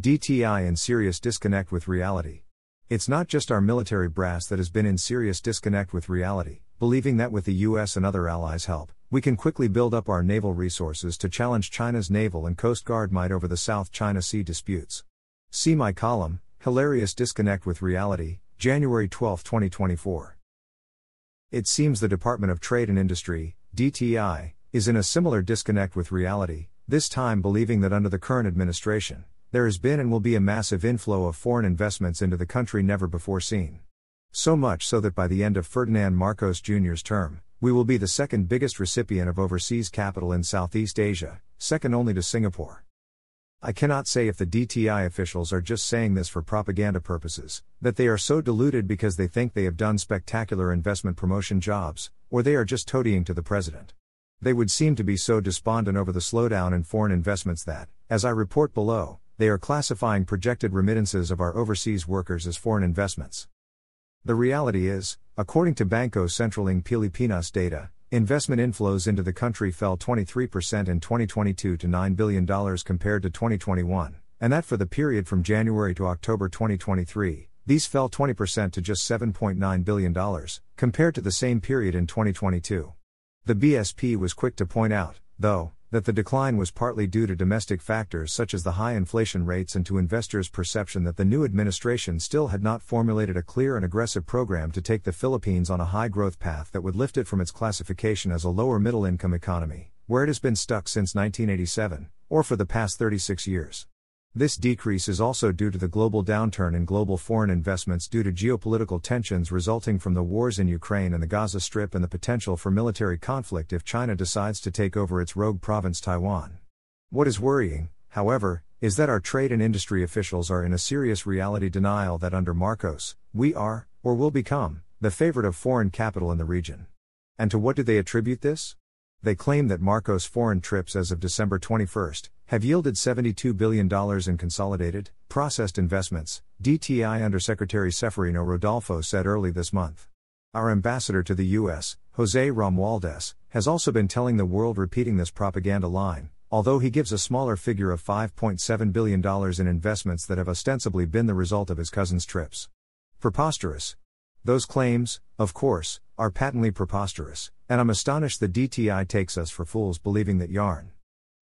DTI in serious disconnect with reality. It's not just our military brass that has been in serious disconnect with reality, believing that with the US and other allies' help, we can quickly build up our naval resources to challenge China's naval and coast guard might over the South China Sea disputes. See my column, Hilarious Disconnect with Reality, January 12, 2024. It seems the Department of Trade and Industry, DTI, is in a similar disconnect with reality, this time believing that under the current administration, there has been and will be a massive inflow of foreign investments into the country never before seen. So much so that by the end of Ferdinand Marcos Jr.'s term, we will be the second biggest recipient of overseas capital in Southeast Asia, second only to Singapore. I cannot say if the DTI officials are just saying this for propaganda purposes, that they are so deluded because they think they have done spectacular investment promotion jobs, or they are just toadying to the president. They would seem to be so despondent over the slowdown in foreign investments that, as I report below, they are classifying projected remittances of our overseas workers as foreign investments. The reality is, according to Bangko Sentral ng Pilipinas data, investment inflows into the country fell 23% in 2022 to $9 billion compared to 2021, and that for the period from January to October 2023, these fell 20% to just $7.9 billion, compared to the same period in 2022. The BSP was quick to point out, though, that the decline was partly due to domestic factors such as the high inflation rates and to investors' perception that the new administration still had not formulated a clear and aggressive program to take the Philippines on a high growth path that would lift it from its classification as a lower middle income economy, where it has been stuck since 1987, or for the past 36 years. This decrease is also due to the global downturn in global foreign investments due to geopolitical tensions resulting from the wars in Ukraine and the Gaza Strip and the potential for military conflict if China decides to take over its rogue province Taiwan. What is worrying, however, is that our trade and industry officials are in a serious reality denial that under Marcos, we are, or will become, the favorite of foreign capital in the region. And to what do they attribute this? They claim that Marcos' foreign trips as of December 21 have yielded $72 billion in consolidated, processed investments, DTI Undersecretary Ceferino Rodolfo said early this month. Our ambassador to the U.S., Jose Romualdez, has also been telling the world repeating this propaganda line, although he gives a smaller figure of $5.7 billion in investments that have ostensibly been the result of his cousin's trips. Preposterous. Those claims, of course, are patently preposterous, and I'm astonished the DTI takes us for fools believing that yarn.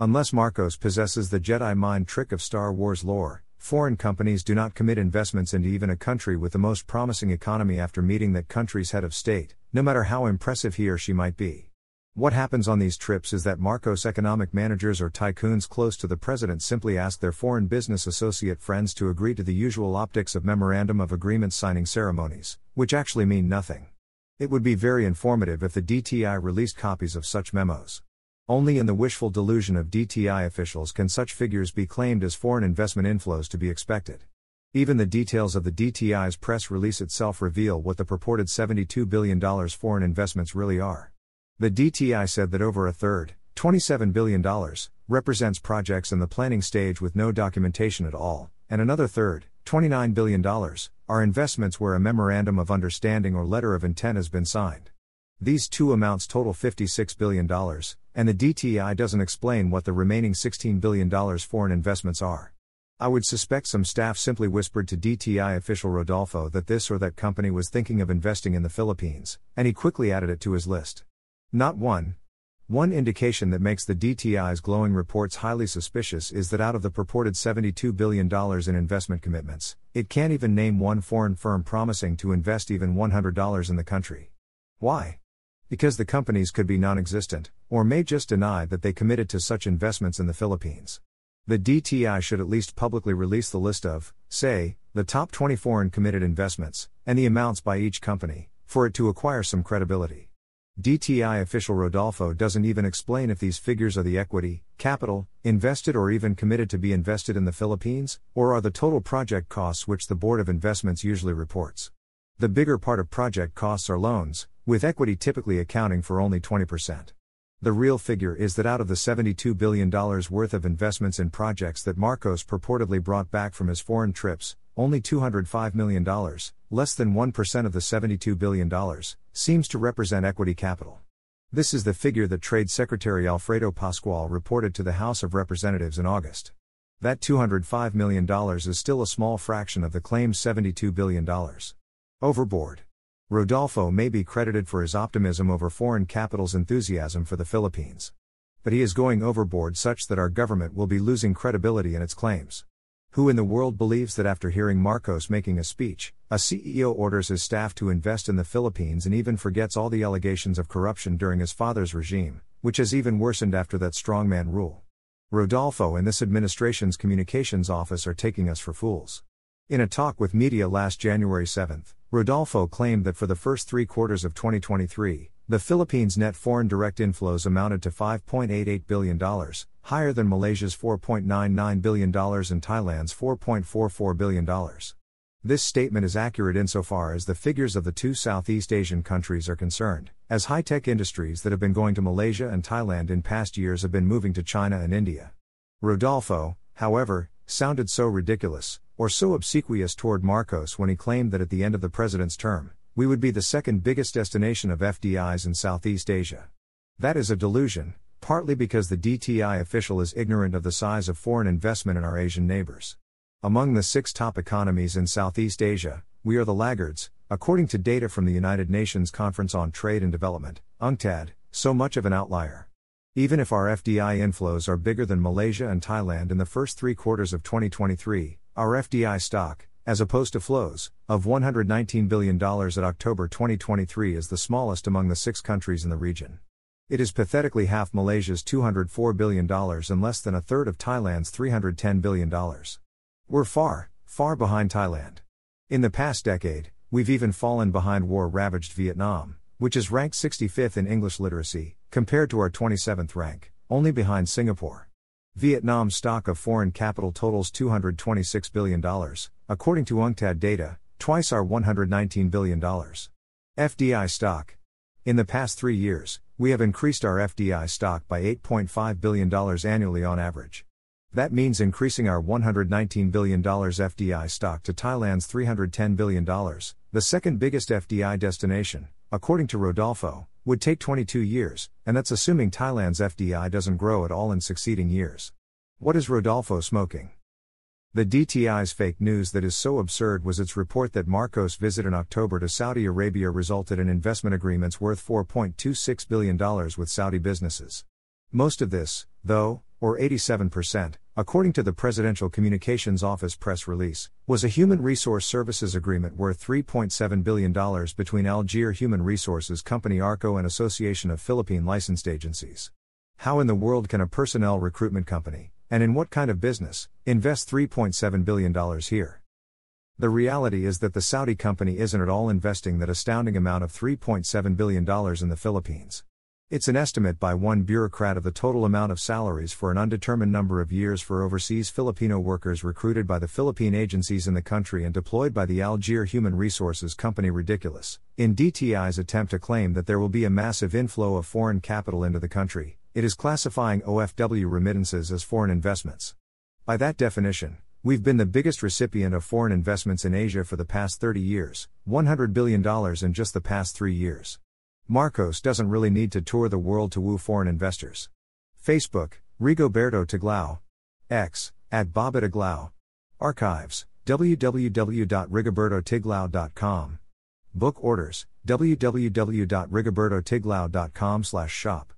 Unless Marcos possesses the Jedi mind trick of Star Wars lore, foreign companies do not commit investments into even a country with the most promising economy after meeting that country's head of state, no matter how impressive he or she might be. What happens on these trips is that Marcos economic managers or tycoons close to the president simply ask their foreign business associate friends to agree to the usual optics of memorandum of agreement signing ceremonies, which actually mean nothing. It would be very informative if the DTI released copies of such memos. Only in the wishful delusion of DTI officials can such figures be claimed as foreign investment inflows to be expected. Even the details of the DTI's press release itself reveal what the purported $72 billion foreign investments really are. The DTI said that over a third, $27 billion, represents projects in the planning stage with no documentation at all, and another third, $29 billion, are investments where a memorandum of understanding or letter of intent has been signed. These two amounts total $56 billion, and the DTI doesn't explain what the remaining $16 billion foreign investments are. I would suspect some staff simply whispered to DTI official Rodolfo that this or that company was thinking of investing in the Philippines, and he quickly added it to his list. Not one. One indication that makes the DTI's glowing reports highly suspicious is that out of the purported $72 billion in investment commitments, it can't even name one foreign firm promising to invest even $100 in the country. Why? Because the companies could be non existent, or may just deny that they committed to such investments in the Philippines. The DTI should at least publicly release the list of, say, the top 20 foreign committed investments, and the amounts by each company, for it to acquire some credibility. DTI official Rodolfo doesn't even explain if these figures are the equity, capital, invested or even committed to be invested in the Philippines, or are the total project costs which the Board of Investments usually reports. The bigger part of project costs are loans, with equity typically accounting for only 20%. The real figure is that out of the $72 billion worth of investments in projects that Marcos purportedly brought back from his foreign trips, only $205 million, less than 1% of the $72 billion, seems to represent equity capital. This is the figure that Trade Secretary Alfredo Pascual reported to the House of Representatives in August. That $205 million is still a small fraction of the claimed $72 billion. Overboard. Rodolfo may be credited for his optimism over foreign capital's enthusiasm for the Philippines. But he is going overboard such that our government will be losing credibility in its claims. Who in the world believes that after hearing Marcos making a speech, a CEO orders his staff to invest in the Philippines and even forgets all the allegations of corruption during his father's regime, which has even worsened after that strongman rule? Rodolfo and this administration's communications office are taking us for fools. In a talk with media last January 7, Rodolfo claimed that for the first three quarters of 2023, the Philippines' net foreign direct inflows amounted to $5.88 billion, higher than Malaysia's $4.99 billion and Thailand's $4.44 billion. This statement is accurate insofar as the figures of the two Southeast Asian countries are concerned, as high tech industries that have been going to Malaysia and Thailand in past years have been moving to China and India. Rodolfo, however, sounded so ridiculous, or so obsequious toward Marcos when he claimed that at the end of the president's term, we would be the second biggest destination of FDIs in Southeast Asia. That is a delusion, partly because the DTI official is ignorant of the size of foreign investment in our Asian neighbors. Among the six top economies in Southeast Asia, we are the laggards, according to data from the United Nations Conference on Trade and Development, UNCTAD, so much of an outlier. Even if our FDI inflows are bigger than Malaysia and Thailand in the first three quarters of 2023, our FDI stock, as opposed to flows, of $119 billion at October 2023 is the smallest among the six countries in the region. It is pathetically half Malaysia's $204 billion and less than a third of Thailand's $310 billion. We're far, far behind Thailand. In the past decade, we've even fallen behind war ravaged Vietnam, which is ranked 65th in English literacy, compared to our 27th rank, only behind Singapore. Vietnam's stock of foreign capital totals $226 billion, according to UNCTAD data, twice our $119 billion. FDI stock. In the past three years, we have increased our FDI stock by $8.5 billion annually on average. That means increasing our $119 billion FDI stock to Thailand's $310 billion, the second biggest FDI destination, according to Rodolfo, would take 22 years, and that's assuming Thailand's FDI doesn't grow at all in succeeding years. What is Rodolfo smoking? The DTI's fake news that is so absurd was its report that Marcos' visit in October to Saudi Arabia resulted in investment agreements worth $4.26 billion with Saudi businesses. Most of this, though, or 87%, according to the Presidential Communications Office press release, was a human resource services agreement worth $3.7 billion between Algier Human Resources Company ARCO and Association of Philippine Licensed Agencies. How in the world can a personnel recruitment company, and in what kind of business, invest $3.7 billion here? The reality is that the Saudi company isn't at all investing that astounding amount of $3.7 billion in the Philippines. It's an estimate by one bureaucrat of the total amount of salaries for an undetermined number of years for overseas Filipino workers recruited by the Philippine agencies in the country and deployed by the Algier Human Resources Company ridiculous. In DTI's attempt to claim that there will be a massive inflow of foreign capital into the country, it is classifying OFW remittances as foreign investments. By that definition, we've been the biggest recipient of foreign investments in Asia for the past 30 years, $100 billion in just the past three years. Marcos doesn't really need to tour the world to woo foreign investors. Facebook, Rigoberto Tiglao. X, at Bobitiglao. Archives, www.rigobertotiglao.com. Book orders, www.rigobertotiglao.com shop.